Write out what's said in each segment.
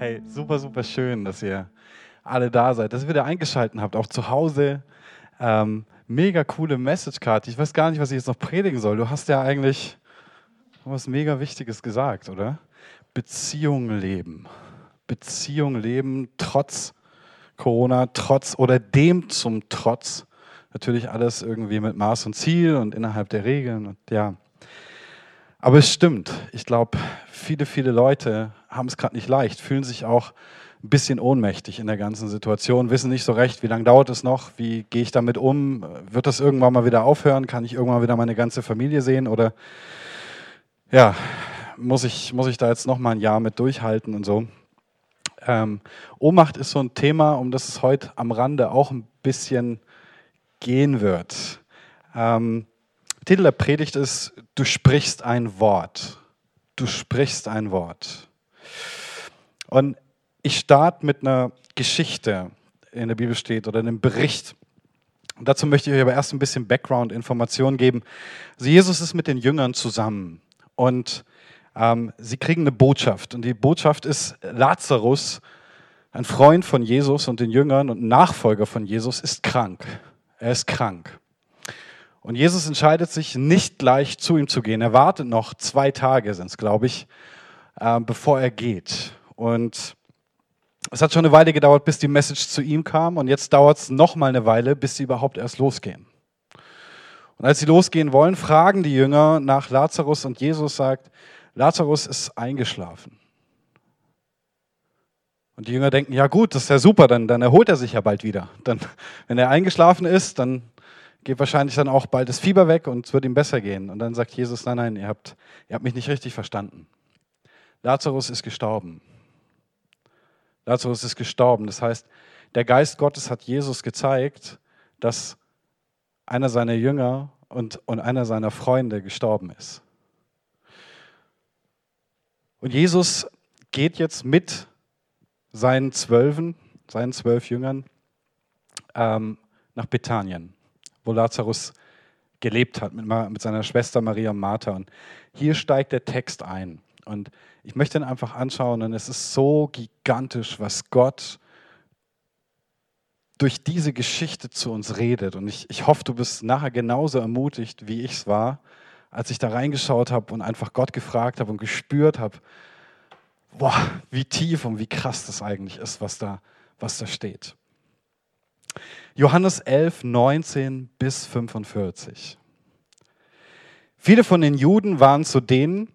Hey, super, super schön, dass ihr alle da seid, dass ihr wieder eingeschaltet habt, auch zu Hause. Ähm, mega coole Message-Card. Ich weiß gar nicht, was ich jetzt noch predigen soll. Du hast ja eigentlich was mega Wichtiges gesagt, oder? Beziehungen leben. Beziehungen leben trotz Corona, trotz oder dem zum Trotz. Natürlich alles irgendwie mit Maß und Ziel und innerhalb der Regeln und ja. Aber es stimmt. Ich glaube, viele, viele Leute haben es gerade nicht leicht, fühlen sich auch ein bisschen ohnmächtig in der ganzen Situation, wissen nicht so recht, wie lange dauert es noch, wie gehe ich damit um, wird das irgendwann mal wieder aufhören, kann ich irgendwann wieder meine ganze Familie sehen oder ja, muss ich, muss ich da jetzt noch mal ein Jahr mit durchhalten und so. Ähm, Ohnmacht ist so ein Thema, um das es heute am Rande auch ein bisschen gehen wird. Ähm, Titel der Predigt ist, du sprichst ein Wort. Du sprichst ein Wort. Und ich starte mit einer Geschichte, in der Bibel steht, oder einem Bericht. Und dazu möchte ich euch aber erst ein bisschen Background-Informationen geben. Also Jesus ist mit den Jüngern zusammen und ähm, sie kriegen eine Botschaft. Und die Botschaft ist, Lazarus, ein Freund von Jesus und den Jüngern und Nachfolger von Jesus, ist krank. Er ist krank. Und Jesus entscheidet sich, nicht gleich zu ihm zu gehen. Er wartet noch zwei Tage, sind es, glaube ich, äh, bevor er geht. Und es hat schon eine Weile gedauert, bis die Message zu ihm kam. Und jetzt dauert es noch mal eine Weile, bis sie überhaupt erst losgehen. Und als sie losgehen wollen, fragen die Jünger nach Lazarus und Jesus sagt, Lazarus ist eingeschlafen. Und die Jünger denken, ja gut, das ist ja super, dann, dann erholt er sich ja bald wieder. Dann, wenn er eingeschlafen ist, dann geht wahrscheinlich dann auch bald das Fieber weg und es wird ihm besser gehen. Und dann sagt Jesus, nein, nein, ihr habt, ihr habt mich nicht richtig verstanden. Lazarus ist gestorben. Lazarus ist gestorben. Das heißt, der Geist Gottes hat Jesus gezeigt, dass einer seiner Jünger und, und einer seiner Freunde gestorben ist. Und Jesus geht jetzt mit seinen Zwölfen, seinen zwölf Jüngern, ähm, nach Bethanien wo Lazarus gelebt hat mit, mit seiner Schwester Maria und Martha. Und hier steigt der Text ein. Und ich möchte ihn einfach anschauen und es ist so gigantisch, was Gott durch diese Geschichte zu uns redet. Und ich, ich hoffe, du bist nachher genauso ermutigt, wie ich es war, als ich da reingeschaut habe und einfach Gott gefragt habe und gespürt habe, boah, wie tief und wie krass das eigentlich ist, was da, was da steht. Johannes 11, 19 bis 45. Viele von den Juden waren zu denen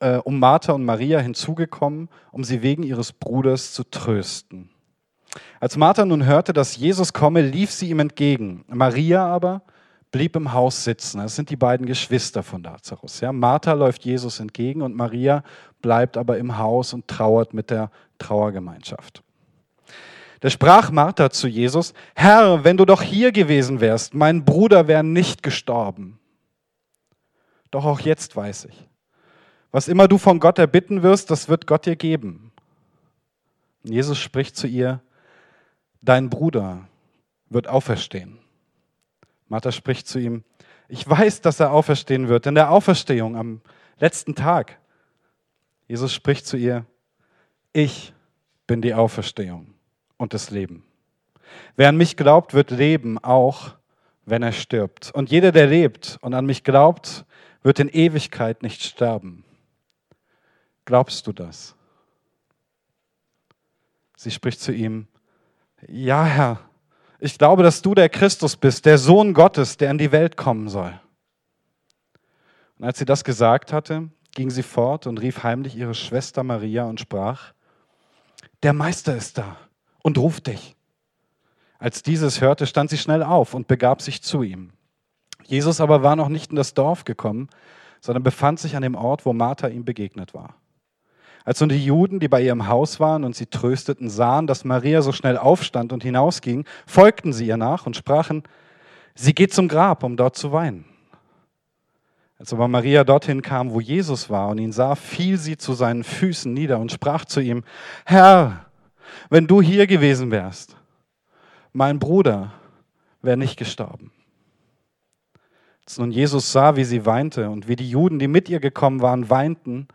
äh, um Martha und Maria hinzugekommen, um sie wegen ihres Bruders zu trösten. Als Martha nun hörte, dass Jesus komme, lief sie ihm entgegen. Maria aber blieb im Haus sitzen. Das sind die beiden Geschwister von Lazarus. Ja, Martha läuft Jesus entgegen und Maria bleibt aber im Haus und trauert mit der Trauergemeinschaft. Da sprach Martha zu Jesus, Herr, wenn du doch hier gewesen wärst, mein Bruder wäre nicht gestorben. Doch auch jetzt weiß ich, was immer du von Gott erbitten wirst, das wird Gott dir geben. Und Jesus spricht zu ihr, dein Bruder wird auferstehen. Martha spricht zu ihm, ich weiß, dass er auferstehen wird, in der Auferstehung am letzten Tag. Jesus spricht zu ihr, ich bin die Auferstehung und das Leben. Wer an mich glaubt, wird leben, auch wenn er stirbt. Und jeder, der lebt und an mich glaubt, wird in Ewigkeit nicht sterben. Glaubst du das? Sie spricht zu ihm, ja Herr, ich glaube, dass du der Christus bist, der Sohn Gottes, der in die Welt kommen soll. Und als sie das gesagt hatte, ging sie fort und rief heimlich ihre Schwester Maria und sprach, der Meister ist da und ruft dich. Als dieses hörte, stand sie schnell auf und begab sich zu ihm. Jesus aber war noch nicht in das Dorf gekommen, sondern befand sich an dem Ort, wo Martha ihm begegnet war. Als nun die Juden, die bei ihr im Haus waren und sie trösteten, sahen, dass Maria so schnell aufstand und hinausging, folgten sie ihr nach und sprachen, sie geht zum Grab, um dort zu weinen. Als aber Maria dorthin kam, wo Jesus war und ihn sah, fiel sie zu seinen Füßen nieder und sprach zu ihm, Herr, wenn du hier gewesen wärst, mein Bruder wäre nicht gestorben. Als nun Jesus sah, wie sie weinte und wie die Juden, die mit ihr gekommen waren, weinten,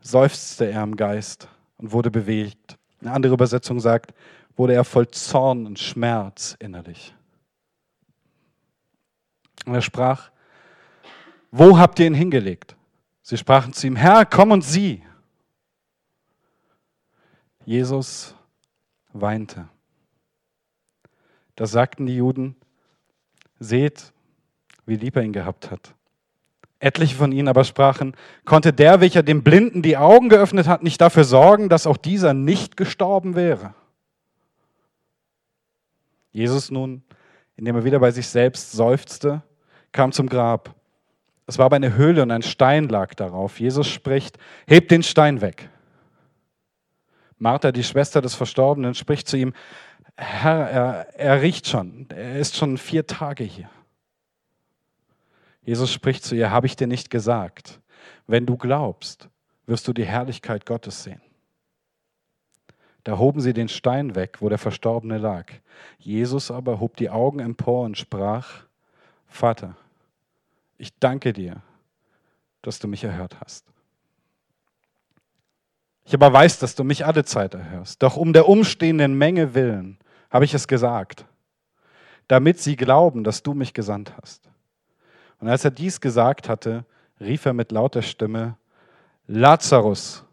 seufzte er im Geist und wurde bewegt. Eine andere Übersetzung sagt, wurde er voll Zorn und Schmerz innerlich. Und er sprach, wo habt ihr ihn hingelegt? Sie sprachen zu ihm, Herr, komm und sieh. Jesus weinte. Da sagten die Juden, seht, wie lieb er ihn gehabt hat. Etliche von ihnen aber sprachen, konnte der, welcher dem Blinden die Augen geöffnet hat, nicht dafür sorgen, dass auch dieser nicht gestorben wäre? Jesus nun, indem er wieder bei sich selbst seufzte, kam zum Grab. Es war aber eine Höhle und ein Stein lag darauf. Jesus spricht, hebt den Stein weg. Martha, die Schwester des Verstorbenen, spricht zu ihm, Herr, er, er riecht schon, er ist schon vier Tage hier. Jesus spricht zu ihr, habe ich dir nicht gesagt, wenn du glaubst, wirst du die Herrlichkeit Gottes sehen. Da hoben sie den Stein weg, wo der Verstorbene lag. Jesus aber hob die Augen empor und sprach, Vater, ich danke dir, dass du mich erhört hast. Ich aber weiß, dass du mich alle Zeit erhörst. Doch um der umstehenden Menge willen habe ich es gesagt, damit sie glauben, dass du mich gesandt hast. Und als er dies gesagt hatte, rief er mit lauter Stimme, Lazarus,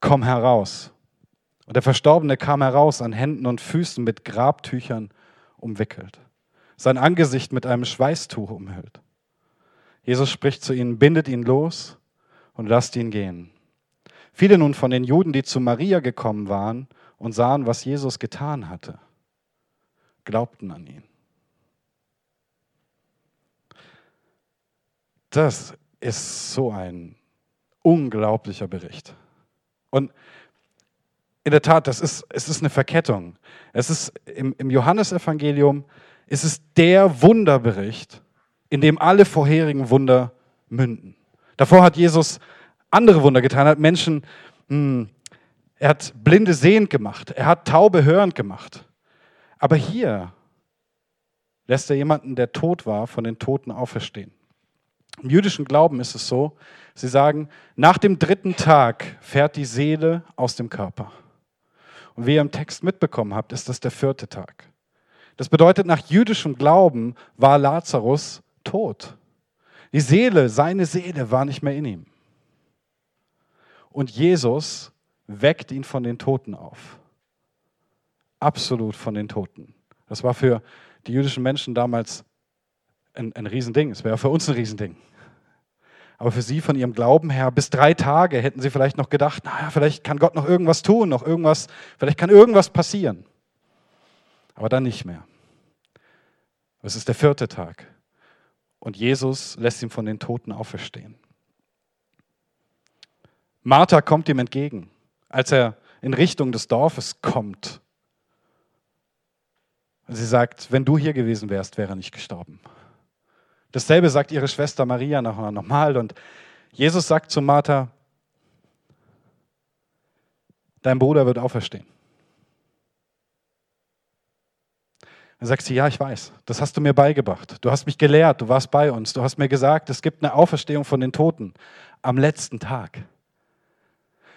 komm heraus. Und der Verstorbene kam heraus an Händen und Füßen mit Grabtüchern umwickelt, sein Angesicht mit einem Schweißtuch umhüllt. Jesus spricht zu ihnen, bindet ihn los und lasst ihn gehen. Viele nun von den Juden, die zu Maria gekommen waren und sahen, was Jesus getan hatte, glaubten an ihn. Das ist so ein unglaublicher Bericht. Und in der Tat, das ist, es ist eine Verkettung. Es ist im, im Johannesevangelium ist es der Wunderbericht, in dem alle vorherigen Wunder münden. Davor hat Jesus andere Wunder getan, hat Menschen, mh, hm, er hat Blinde sehend gemacht, er hat Taube hörend gemacht. Aber hier lässt er jemanden, der tot war, von den Toten auferstehen. Im jüdischen Glauben ist es so, sie sagen, nach dem dritten Tag fährt die Seele aus dem Körper. Und wie ihr im Text mitbekommen habt, ist das der vierte Tag. Das bedeutet, nach jüdischem Glauben war Lazarus tot. Die Seele, seine Seele war nicht mehr in ihm. Und Jesus weckt ihn von den Toten auf. Absolut von den Toten. Das war für die jüdischen Menschen damals ein, ein Riesending. Es wäre für uns ein Riesending. Aber für sie von ihrem Glauben her, bis drei Tage hätten sie vielleicht noch gedacht, naja, vielleicht kann Gott noch irgendwas tun, noch irgendwas, vielleicht kann irgendwas passieren. Aber dann nicht mehr. Es ist der vierte Tag. Und Jesus lässt ihn von den Toten auferstehen. Martha kommt ihm entgegen, als er in Richtung des Dorfes kommt. Sie sagt, wenn du hier gewesen wärst, wäre er nicht gestorben. Dasselbe sagt ihre Schwester Maria nochmal. Und Jesus sagt zu Martha, dein Bruder wird auferstehen. Dann sagt sie, ja, ich weiß, das hast du mir beigebracht. Du hast mich gelehrt, du warst bei uns, du hast mir gesagt, es gibt eine Auferstehung von den Toten am letzten Tag.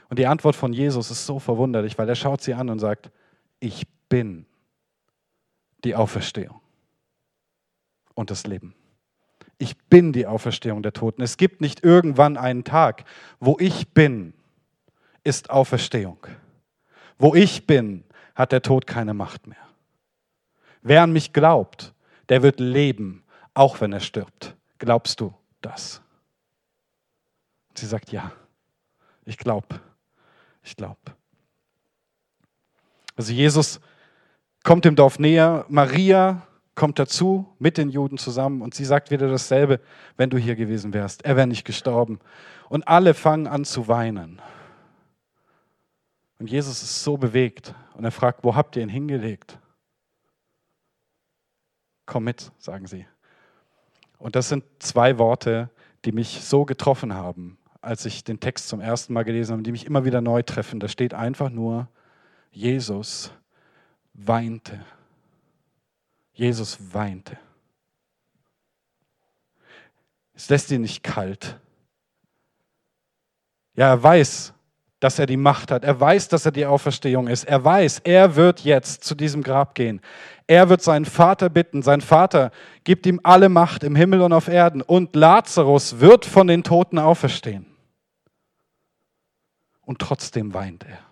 Und die Antwort von Jesus ist so verwunderlich, weil er schaut sie an und sagt, ich bin die Auferstehung und das Leben ich bin die Auferstehung der Toten. Es gibt nicht irgendwann einen Tag, wo ich bin, ist Auferstehung. Wo ich bin, hat der Tod keine Macht mehr. Wer an mich glaubt, der wird leben, auch wenn er stirbt. Glaubst du das? Und sie sagt, ja, ich glaube, ich glaube. Also Jesus kommt dem Dorf näher, Maria kommt dazu mit den Juden zusammen und sie sagt wieder dasselbe, wenn du hier gewesen wärst. Er wäre nicht gestorben. Und alle fangen an zu weinen. Und Jesus ist so bewegt und er fragt, wo habt ihr ihn hingelegt? Komm mit, sagen sie. Und das sind zwei Worte, die mich so getroffen haben, als ich den Text zum ersten Mal gelesen habe, die mich immer wieder neu treffen. Da steht einfach nur, Jesus weinte. Jesus weinte. Es lässt ihn nicht kalt. Ja, er weiß, dass er die Macht hat. Er weiß, dass er die Auferstehung ist. Er weiß, er wird jetzt zu diesem Grab gehen. Er wird seinen Vater bitten. Sein Vater gibt ihm alle Macht im Himmel und auf Erden. Und Lazarus wird von den Toten auferstehen. Und trotzdem weint er.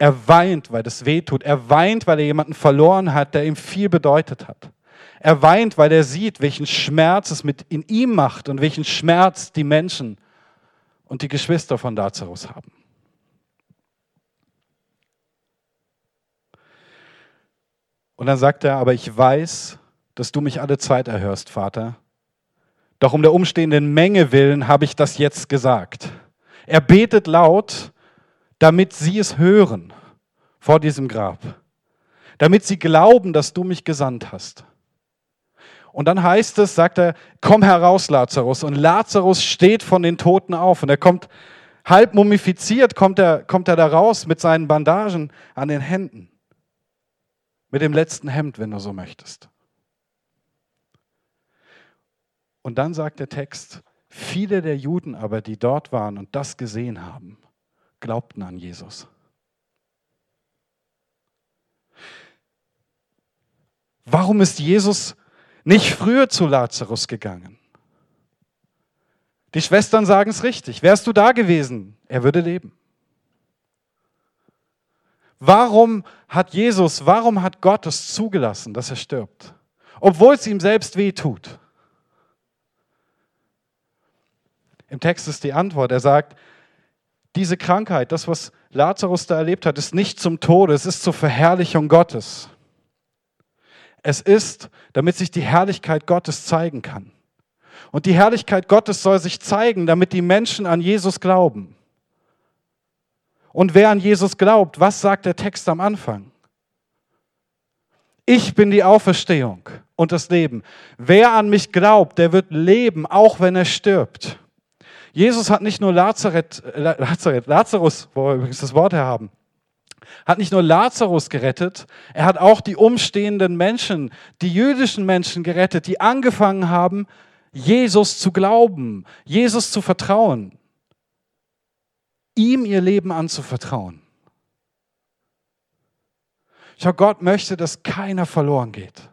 Er weint, weil das weh tut. Er weint, weil er jemanden verloren hat, der ihm viel bedeutet hat. Er weint, weil er sieht, welchen Schmerz es mit in ihm macht und welchen Schmerz die Menschen und die Geschwister von Lazarus haben. Und dann sagt er, aber ich weiß, dass du mich alle Zeit erhörst, Vater. Doch um der umstehenden Menge willen habe ich das jetzt gesagt. Er betet laut, damit sie es hören vor diesem Grab. Damit sie glauben, dass du mich gesandt hast. Und dann heißt es, sagt er, komm heraus, Lazarus. Und Lazarus steht von den Toten auf. Und er kommt halb mumifiziert, kommt er, kommt er da raus mit seinen Bandagen an den Händen. Mit dem letzten Hemd, wenn du so möchtest. Und dann sagt der Text, viele der Juden aber, die dort waren und das gesehen haben, glaubten an Jesus. Warum ist Jesus nicht früher zu Lazarus gegangen. Die Schwestern sagen es richtig. Wärst du da gewesen, er würde leben. Warum hat Jesus, warum hat Gott es zugelassen, dass er stirbt? Obwohl es ihm selbst weh tut. Im Text ist die Antwort. Er sagt, diese Krankheit, das, was Lazarus da erlebt hat, ist nicht zum Tode, es ist zur Verherrlichung Gottes. Es ist, damit sich die Herrlichkeit Gottes zeigen kann. Und die Herrlichkeit Gottes soll sich zeigen, damit die Menschen an Jesus glauben. Und wer an Jesus glaubt, was sagt der Text am Anfang? Ich bin die Auferstehung und das Leben. Wer an mich glaubt, der wird leben, auch wenn er stirbt. Jesus hat nicht nur Lazareth, Lazareth, Lazarus, wo wir übrigens das Wort her haben, hat nicht nur Lazarus gerettet, er hat auch die umstehenden Menschen, die jüdischen Menschen gerettet, die angefangen haben, Jesus zu glauben, Jesus zu vertrauen, ihm ihr Leben anzuvertrauen. Schau, Gott möchte, dass keiner verloren geht.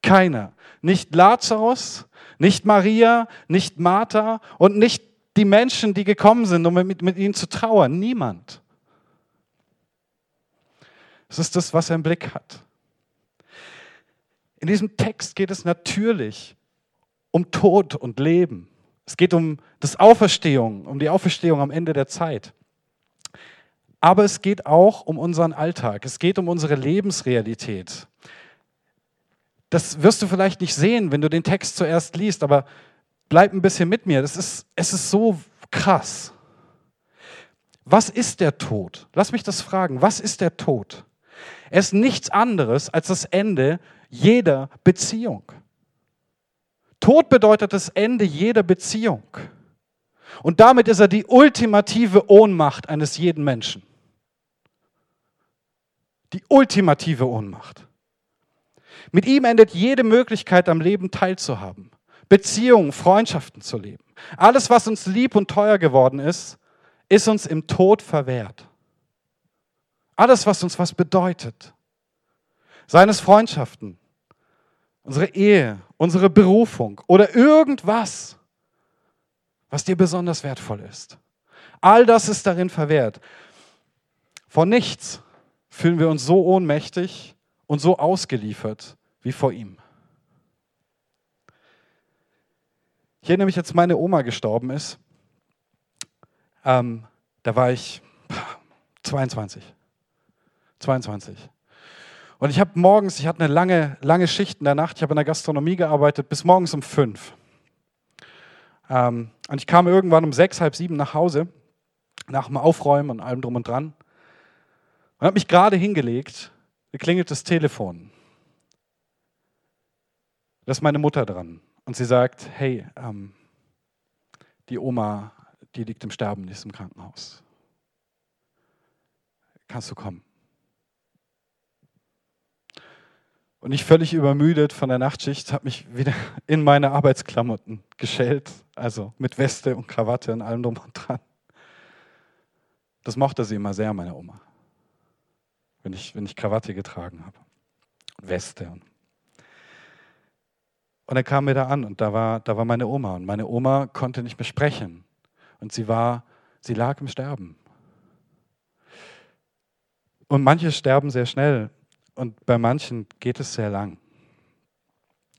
Keiner. Nicht Lazarus, nicht Maria, nicht Martha und nicht die Menschen, die gekommen sind, um mit, mit ihnen zu trauern. Niemand. Das ist das, was er im Blick hat. In diesem Text geht es natürlich um Tod und Leben. Es geht um das Auferstehung, um die Auferstehung am Ende der Zeit. Aber es geht auch um unseren Alltag. Es geht um unsere Lebensrealität. Das wirst du vielleicht nicht sehen, wenn du den Text zuerst liest, aber bleib ein bisschen mit mir. Das ist, es ist so krass. Was ist der Tod? Lass mich das fragen. Was ist der Tod? Er ist nichts anderes als das Ende jeder Beziehung. Tod bedeutet das Ende jeder Beziehung. Und damit ist er die ultimative Ohnmacht eines jeden Menschen. Die ultimative Ohnmacht. Mit ihm endet jede Möglichkeit am Leben teilzuhaben, Beziehungen, Freundschaften zu leben. Alles, was uns lieb und teuer geworden ist, ist uns im Tod verwehrt. Alles, was uns was bedeutet. Seien es Freundschaften, unsere Ehe, unsere Berufung oder irgendwas, was dir besonders wertvoll ist. All das ist darin verwehrt. Vor nichts fühlen wir uns so ohnmächtig und so ausgeliefert wie vor ihm. Ich erinnere mich, als meine Oma gestorben ist. Ähm, da war ich 22. 22. Und ich habe morgens, ich hatte eine lange, lange Schicht in der Nacht, ich habe in der Gastronomie gearbeitet, bis morgens um fünf. Ähm, und ich kam irgendwann um sechs, halb sieben nach Hause, nach dem Aufräumen und allem drum und dran. Und habe mich gerade hingelegt, klingelt das Telefon. Da ist meine Mutter dran. Und sie sagt, hey, ähm, die Oma, die liegt im Sterben, die ist im Krankenhaus. Kannst du kommen? Und ich völlig übermüdet von der Nachtschicht habe mich wieder in meine Arbeitsklamotten geschält, also mit Weste und Krawatte und allem drum und dran. Das mochte sie immer sehr, meine Oma. Wenn ich, wenn ich Krawatte getragen habe. Weste. Und er kam mir da an und da war, da war meine Oma. Und meine Oma konnte nicht mehr sprechen. Und sie war, sie lag im Sterben. Und manche sterben sehr schnell und bei manchen geht es sehr lang.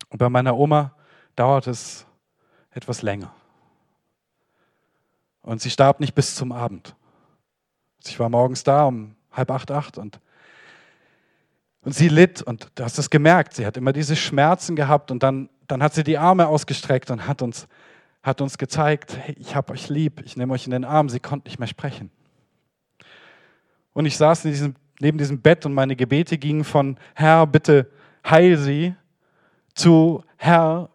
Und bei meiner Oma dauert es etwas länger. Und sie starb nicht bis zum Abend. Ich war morgens da um halb acht, acht und und sie litt und du hast es gemerkt, sie hat immer diese Schmerzen gehabt und dann, dann hat sie die Arme ausgestreckt und hat uns, hat uns gezeigt, hey, ich habe euch lieb, ich nehme euch in den Arm. Sie konnte nicht mehr sprechen. Und ich saß diesem, neben diesem Bett und meine Gebete gingen von Herr, bitte heil sie, zu Herr,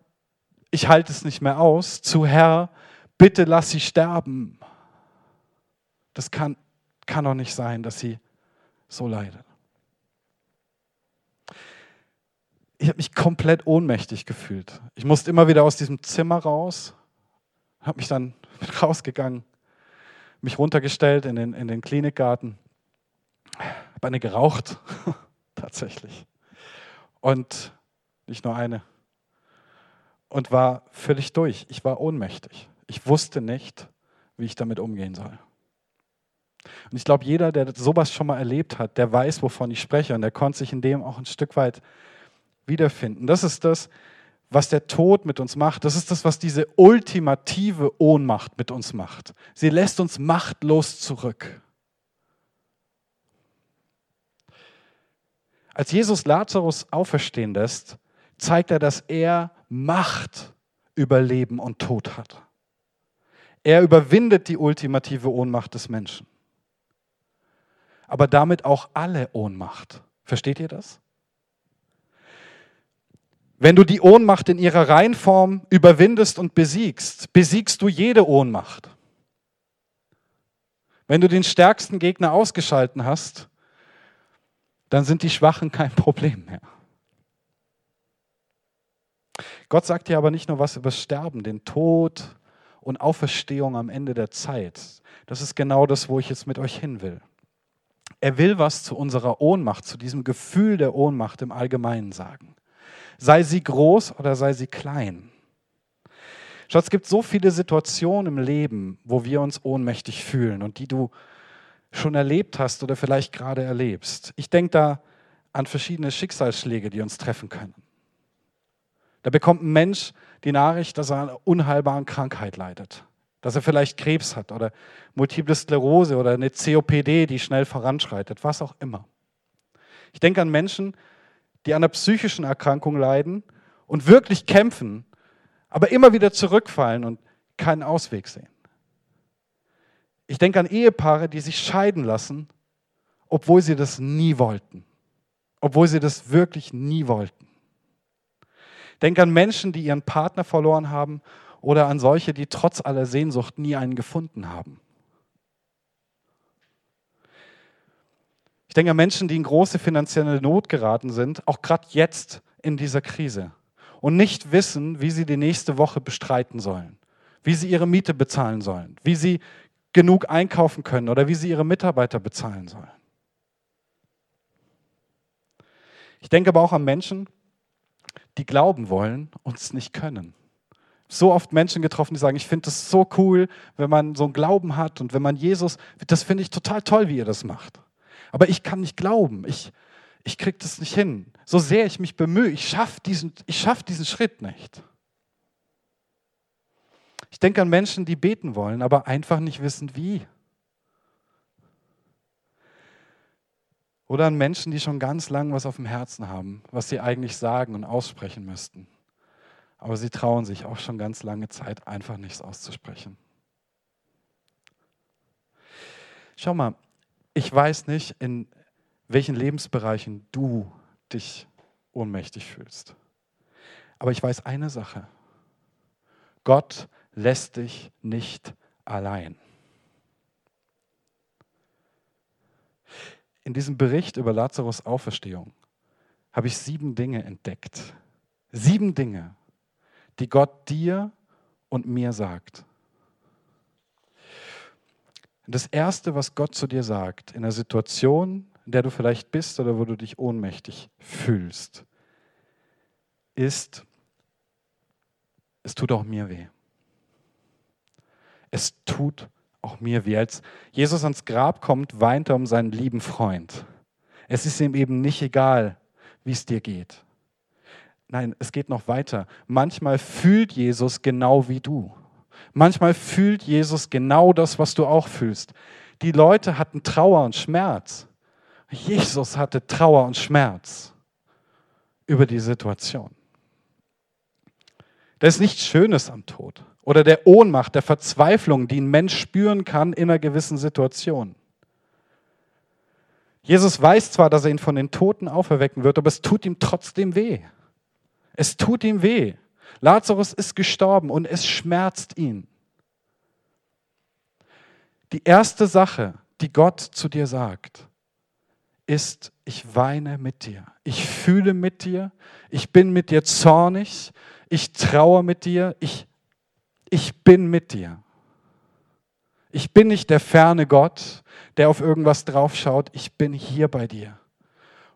ich halte es nicht mehr aus, zu Herr, bitte lass sie sterben. Das kann, kann doch nicht sein, dass sie so leidet. Ich habe mich komplett ohnmächtig gefühlt. Ich musste immer wieder aus diesem Zimmer raus, habe mich dann rausgegangen, mich runtergestellt in den, in den Klinikgarten, habe eine geraucht, tatsächlich. Und nicht nur eine. Und war völlig durch. Ich war ohnmächtig. Ich wusste nicht, wie ich damit umgehen soll. Und ich glaube, jeder, der sowas schon mal erlebt hat, der weiß, wovon ich spreche. Und der konnte sich in dem auch ein Stück weit wiederfinden. Das ist das, was der Tod mit uns macht. Das ist das, was diese ultimative Ohnmacht mit uns macht. Sie lässt uns machtlos zurück. Als Jesus Lazarus auferstehen lässt, zeigt er, dass er Macht über Leben und Tod hat. Er überwindet die ultimative Ohnmacht des Menschen. Aber damit auch alle Ohnmacht. Versteht ihr das? Wenn du die Ohnmacht in ihrer Reinform überwindest und besiegst, besiegst du jede Ohnmacht. Wenn du den stärksten Gegner ausgeschalten hast, dann sind die Schwachen kein Problem mehr. Gott sagt dir aber nicht nur was über Sterben, den Tod und Auferstehung am Ende der Zeit. Das ist genau das, wo ich jetzt mit euch hin will. Er will was zu unserer Ohnmacht, zu diesem Gefühl der Ohnmacht im Allgemeinen sagen sei sie groß oder sei sie klein. Schaut, es gibt so viele Situationen im Leben, wo wir uns ohnmächtig fühlen und die du schon erlebt hast oder vielleicht gerade erlebst. Ich denke da an verschiedene Schicksalsschläge, die uns treffen können. Da bekommt ein Mensch die Nachricht, dass er an einer unheilbaren Krankheit leidet, dass er vielleicht Krebs hat oder Multiple Sklerose oder eine COPD, die schnell voranschreitet, was auch immer. Ich denke an Menschen, die an einer psychischen Erkrankung leiden und wirklich kämpfen, aber immer wieder zurückfallen und keinen Ausweg sehen. Ich denke an Ehepaare, die sich scheiden lassen, obwohl sie das nie wollten, obwohl sie das wirklich nie wollten. Ich denke an Menschen, die ihren Partner verloren haben oder an solche, die trotz aller Sehnsucht nie einen gefunden haben. Ich denke an Menschen, die in große finanzielle Not geraten sind, auch gerade jetzt in dieser Krise und nicht wissen, wie sie die nächste Woche bestreiten sollen, wie sie ihre Miete bezahlen sollen, wie sie genug einkaufen können oder wie sie ihre Mitarbeiter bezahlen sollen. Ich denke aber auch an Menschen, die glauben wollen und es nicht können. So oft Menschen getroffen, die sagen, ich finde es so cool, wenn man so einen Glauben hat und wenn man Jesus, das finde ich total toll, wie ihr das macht. Aber ich kann nicht glauben. Ich, ich kriege das nicht hin. So sehr ich mich bemühe, ich schaffe diesen, schaff diesen Schritt nicht. Ich denke an Menschen, die beten wollen, aber einfach nicht wissen, wie. Oder an Menschen, die schon ganz lang was auf dem Herzen haben, was sie eigentlich sagen und aussprechen müssten. Aber sie trauen sich auch schon ganz lange Zeit einfach nichts auszusprechen. Schau mal, ich weiß nicht, in welchen Lebensbereichen du dich ohnmächtig fühlst. Aber ich weiß eine Sache. Gott lässt dich nicht allein. In diesem Bericht über Lazarus Auferstehung habe ich sieben Dinge entdeckt. Sieben Dinge, die Gott dir und mir sagt. Das Erste, was Gott zu dir sagt, in einer Situation, in der du vielleicht bist oder wo du dich ohnmächtig fühlst, ist, es tut auch mir weh. Es tut auch mir weh. Als Jesus ans Grab kommt, weint er um seinen lieben Freund. Es ist ihm eben nicht egal, wie es dir geht. Nein, es geht noch weiter. Manchmal fühlt Jesus genau wie du. Manchmal fühlt Jesus genau das, was du auch fühlst. Die Leute hatten Trauer und Schmerz. Jesus hatte Trauer und Schmerz über die Situation. Da ist nichts Schönes am Tod oder der Ohnmacht, der Verzweiflung, die ein Mensch spüren kann in einer gewissen Situation. Jesus weiß zwar, dass er ihn von den Toten auferwecken wird, aber es tut ihm trotzdem weh. Es tut ihm weh. Lazarus ist gestorben und es schmerzt ihn. Die erste Sache, die Gott zu dir sagt, ist, ich weine mit dir. Ich fühle mit dir. Ich bin mit dir zornig. Ich traue mit dir. Ich, ich bin mit dir. Ich bin nicht der ferne Gott, der auf irgendwas draufschaut. Ich bin hier bei dir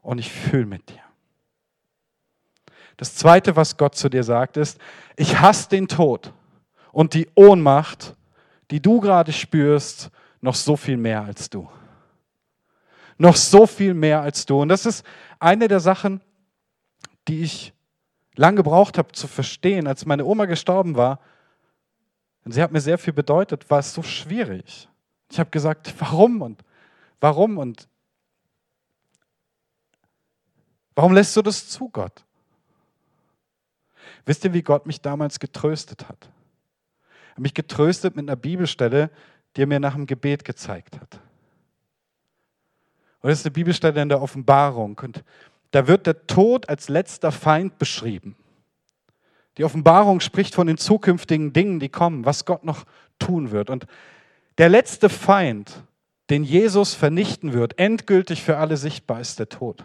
und ich fühle mit dir. Das Zweite, was Gott zu dir sagt, ist, ich hasse den Tod und die Ohnmacht, die du gerade spürst, noch so viel mehr als du. Noch so viel mehr als du. Und das ist eine der Sachen, die ich lange gebraucht habe zu verstehen. Als meine Oma gestorben war, und sie hat mir sehr viel bedeutet, war es so schwierig. Ich habe gesagt, warum und warum und warum lässt du das zu, Gott? Wisst ihr, wie Gott mich damals getröstet hat? Er hat mich getröstet mit einer Bibelstelle, die er mir nach dem Gebet gezeigt hat. Und das ist eine Bibelstelle in der Offenbarung. Und da wird der Tod als letzter Feind beschrieben. Die Offenbarung spricht von den zukünftigen Dingen, die kommen, was Gott noch tun wird. Und der letzte Feind, den Jesus vernichten wird, endgültig für alle sichtbar, ist der Tod.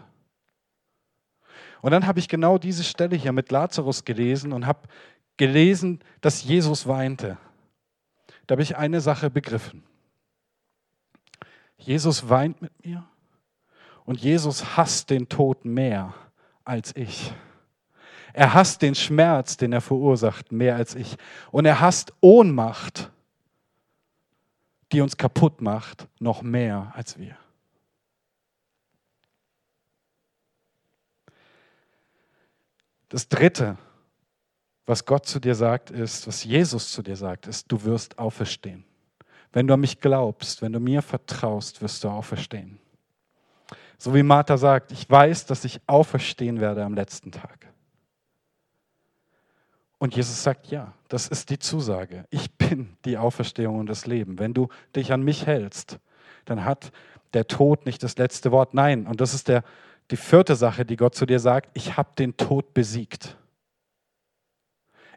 Und dann habe ich genau diese Stelle hier mit Lazarus gelesen und habe gelesen, dass Jesus weinte. Da habe ich eine Sache begriffen. Jesus weint mit mir und Jesus hasst den Tod mehr als ich. Er hasst den Schmerz, den er verursacht, mehr als ich. Und er hasst Ohnmacht, die uns kaputt macht, noch mehr als wir. Das Dritte, was Gott zu dir sagt, ist, was Jesus zu dir sagt, ist, du wirst auferstehen. Wenn du an mich glaubst, wenn du mir vertraust, wirst du auferstehen. So wie Martha sagt, ich weiß, dass ich auferstehen werde am letzten Tag. Und Jesus sagt, ja, das ist die Zusage. Ich bin die Auferstehung und das Leben. Wenn du dich an mich hältst, dann hat der Tod nicht das letzte Wort. Nein, und das ist der, die vierte Sache, die Gott zu dir sagt, ich habe den Tod besiegt.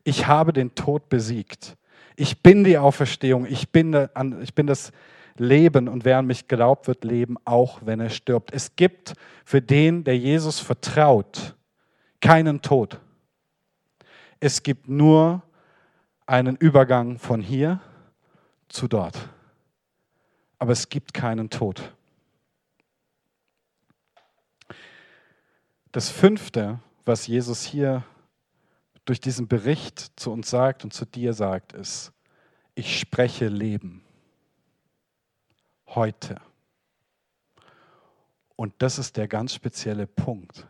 Ich habe den Tod besiegt. Ich bin die Auferstehung. Ich bin, ich bin das Leben und wer an mich glaubt, wird leben, auch wenn er stirbt. Es gibt für den, der Jesus vertraut, keinen Tod. Es gibt nur einen Übergang von hier zu dort. Aber es gibt keinen Tod. Das fünfte, was Jesus hier durch diesen Bericht zu uns sagt und zu dir sagt, ist, ich spreche Leben heute. Und das ist der ganz spezielle Punkt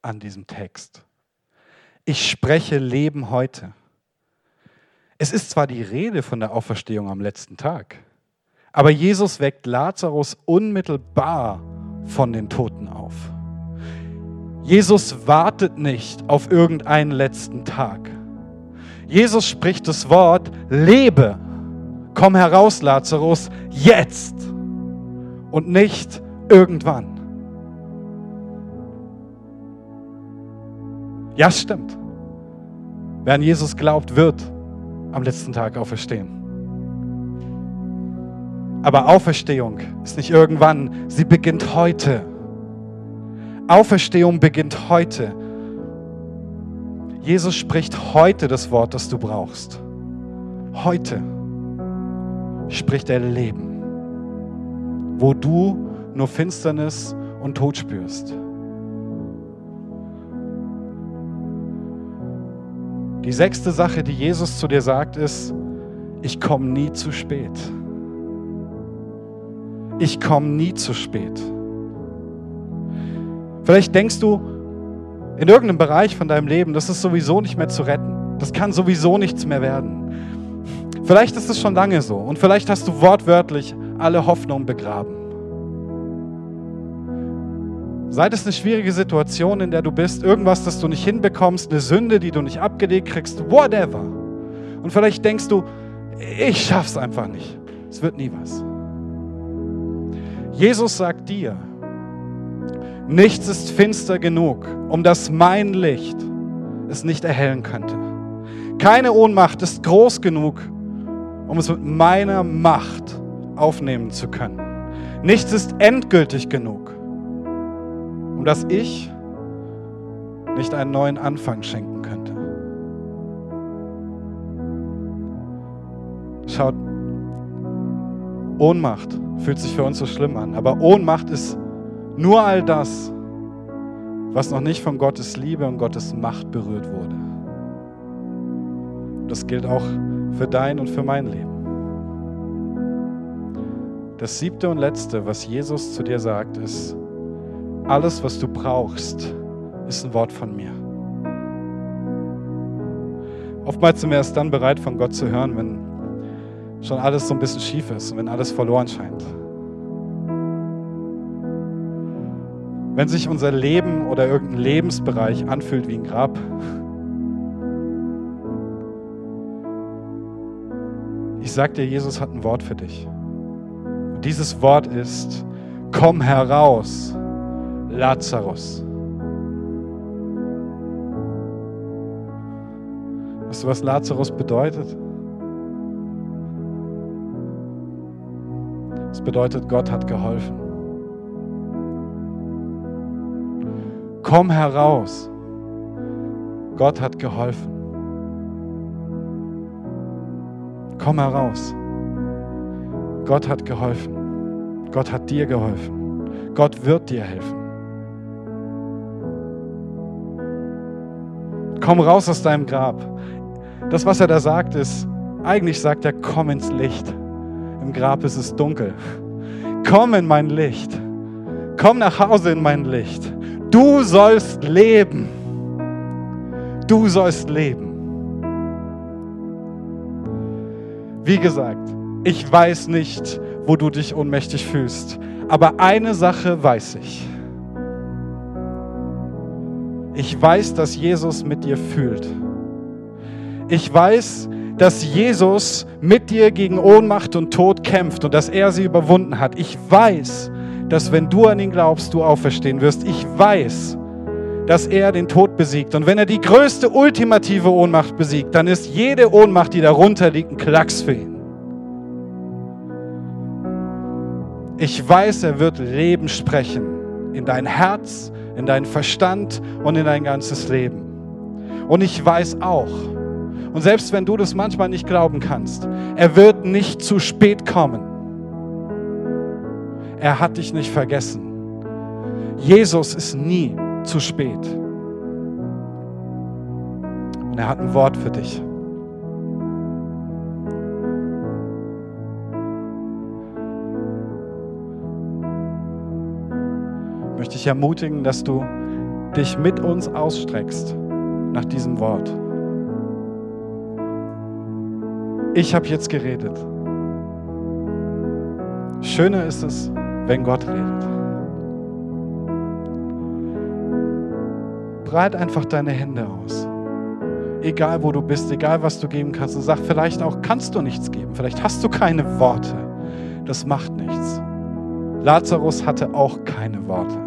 an diesem Text ich spreche Leben heute. Es ist zwar die Rede von der Auferstehung am letzten Tag, aber Jesus weckt Lazarus unmittelbar von den Toten auf. Jesus wartet nicht auf irgendeinen letzten Tag. Jesus spricht das Wort, lebe, komm heraus, Lazarus, jetzt und nicht irgendwann. Ja, stimmt. Wer an Jesus glaubt, wird am letzten Tag auferstehen. Aber Auferstehung ist nicht irgendwann, sie beginnt heute. Auferstehung beginnt heute. Jesus spricht heute das Wort, das du brauchst. Heute spricht er Leben. wo du nur Finsternis und Tod spürst. Die sechste Sache, die Jesus zu dir sagt, ist, ich komme nie zu spät. Ich komme nie zu spät. Vielleicht denkst du in irgendeinem Bereich von deinem Leben, das ist sowieso nicht mehr zu retten. Das kann sowieso nichts mehr werden. Vielleicht ist es schon lange so und vielleicht hast du wortwörtlich alle Hoffnung begraben. Sei es eine schwierige Situation, in der du bist, irgendwas, das du nicht hinbekommst, eine Sünde, die du nicht abgelegt kriegst, whatever. Und vielleicht denkst du, ich schaff's einfach nicht. Es wird nie was. Jesus sagt dir, nichts ist finster genug, um dass mein Licht es nicht erhellen könnte. Keine Ohnmacht ist groß genug, um es mit meiner Macht aufnehmen zu können. Nichts ist endgültig genug, um dass ich nicht einen neuen Anfang schenken könnte. Schaut, Ohnmacht fühlt sich für uns so schlimm an, aber Ohnmacht ist nur all das, was noch nicht von Gottes Liebe und Gottes Macht berührt wurde. Das gilt auch für dein und für mein Leben. Das siebte und letzte, was Jesus zu dir sagt, ist, alles, was du brauchst, ist ein Wort von mir. Oftmals sind wir erst dann bereit, von Gott zu hören, wenn schon alles so ein bisschen schief ist und wenn alles verloren scheint. Wenn sich unser Leben oder irgendein Lebensbereich anfühlt wie ein Grab, ich sag dir, Jesus hat ein Wort für dich. Und dieses Wort ist, komm heraus, Lazarus. Weißt du, was Lazarus bedeutet? Es bedeutet, Gott hat geholfen. Komm heraus. Gott hat geholfen. Komm heraus. Gott hat geholfen. Gott hat dir geholfen. Gott wird dir helfen. Komm raus aus deinem Grab. Das, was er da sagt, ist, eigentlich sagt er, komm ins Licht. Im Grab ist es dunkel. Komm in mein Licht. Komm nach Hause in mein Licht. Du sollst leben. Du sollst leben. Wie gesagt, ich weiß nicht, wo du dich ohnmächtig fühlst, aber eine Sache weiß ich. Ich weiß, dass Jesus mit dir fühlt. Ich weiß, dass Jesus mit dir gegen Ohnmacht und Tod kämpft und dass er sie überwunden hat. Ich weiß, dass wenn du an ihn glaubst, du auferstehen wirst. Ich weiß, dass er den Tod besiegt. Und wenn er die größte ultimative Ohnmacht besiegt, dann ist jede Ohnmacht, die darunter liegt, ein Klacks für ihn. Ich weiß, er wird Leben sprechen in dein Herz, in deinen Verstand und in dein ganzes Leben. Und ich weiß auch, und selbst wenn du das manchmal nicht glauben kannst, er wird nicht zu spät kommen. Er hat dich nicht vergessen. Jesus ist nie zu spät. Und er hat ein Wort für dich. Ich möchte dich ermutigen, dass du dich mit uns ausstreckst nach diesem Wort. Ich habe jetzt geredet. Schöner ist es, wenn Gott redet. Breit einfach deine Hände aus. Egal wo du bist, egal was du geben kannst. Und sag vielleicht auch, kannst du nichts geben. Vielleicht hast du keine Worte. Das macht nichts. Lazarus hatte auch keine Worte.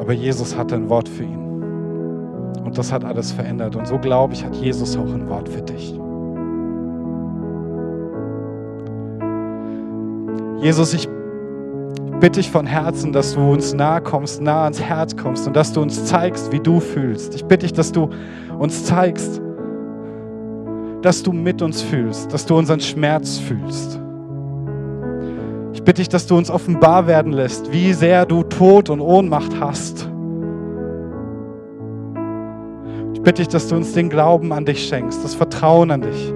Aber Jesus hatte ein Wort für ihn. Und das hat alles verändert. Und so glaube ich, hat Jesus auch ein Wort für dich. Jesus, ich bitte dich von Herzen, dass du uns nahe kommst, nah ans Herz kommst und dass du uns zeigst, wie du fühlst. Ich bitte dich, dass du uns zeigst, dass du mit uns fühlst, dass du unseren Schmerz fühlst. Ich bitte dich, dass du uns offenbar werden lässt, wie sehr du Tod und Ohnmacht hast. Ich bitte dich, dass du uns den Glauben an dich schenkst, das Vertrauen an dich.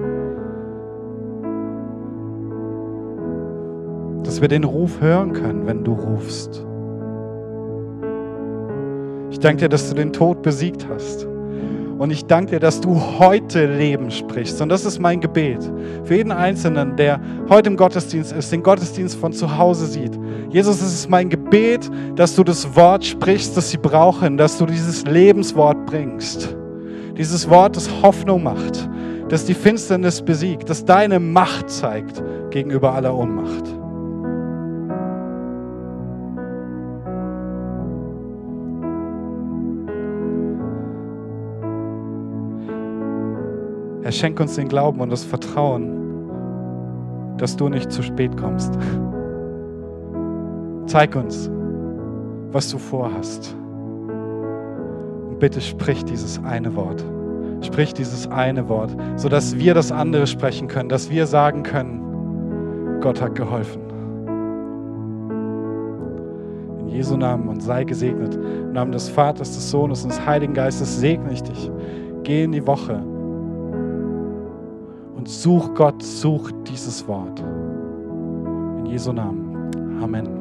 Dass wir den Ruf hören können, wenn du rufst. Ich danke dir, dass du den Tod besiegt hast. Und ich danke dir, dass du heute Leben sprichst. Und das ist mein Gebet für jeden Einzelnen, der heute im Gottesdienst ist, den Gottesdienst von zu Hause sieht. Jesus, es ist mein Gebet, dass du das Wort sprichst, das sie brauchen, dass du dieses Lebenswort bringst. Dieses Wort, das Hoffnung macht, das die Finsternis besiegt, das deine Macht zeigt gegenüber aller Ohnmacht. Herr, schenk uns den Glauben und das Vertrauen, dass du nicht zu spät kommst. Zeig uns, was du vorhast. Und bitte sprich dieses eine Wort. Sprich dieses eine Wort, sodass wir das andere sprechen können, dass wir sagen können, Gott hat geholfen. In Jesu Namen und sei gesegnet. Im Namen des Vaters, des Sohnes und des Heiligen Geistes segne ich dich. Geh in die Woche such Gott, such dieses Wort. In Jesu Namen. Amen.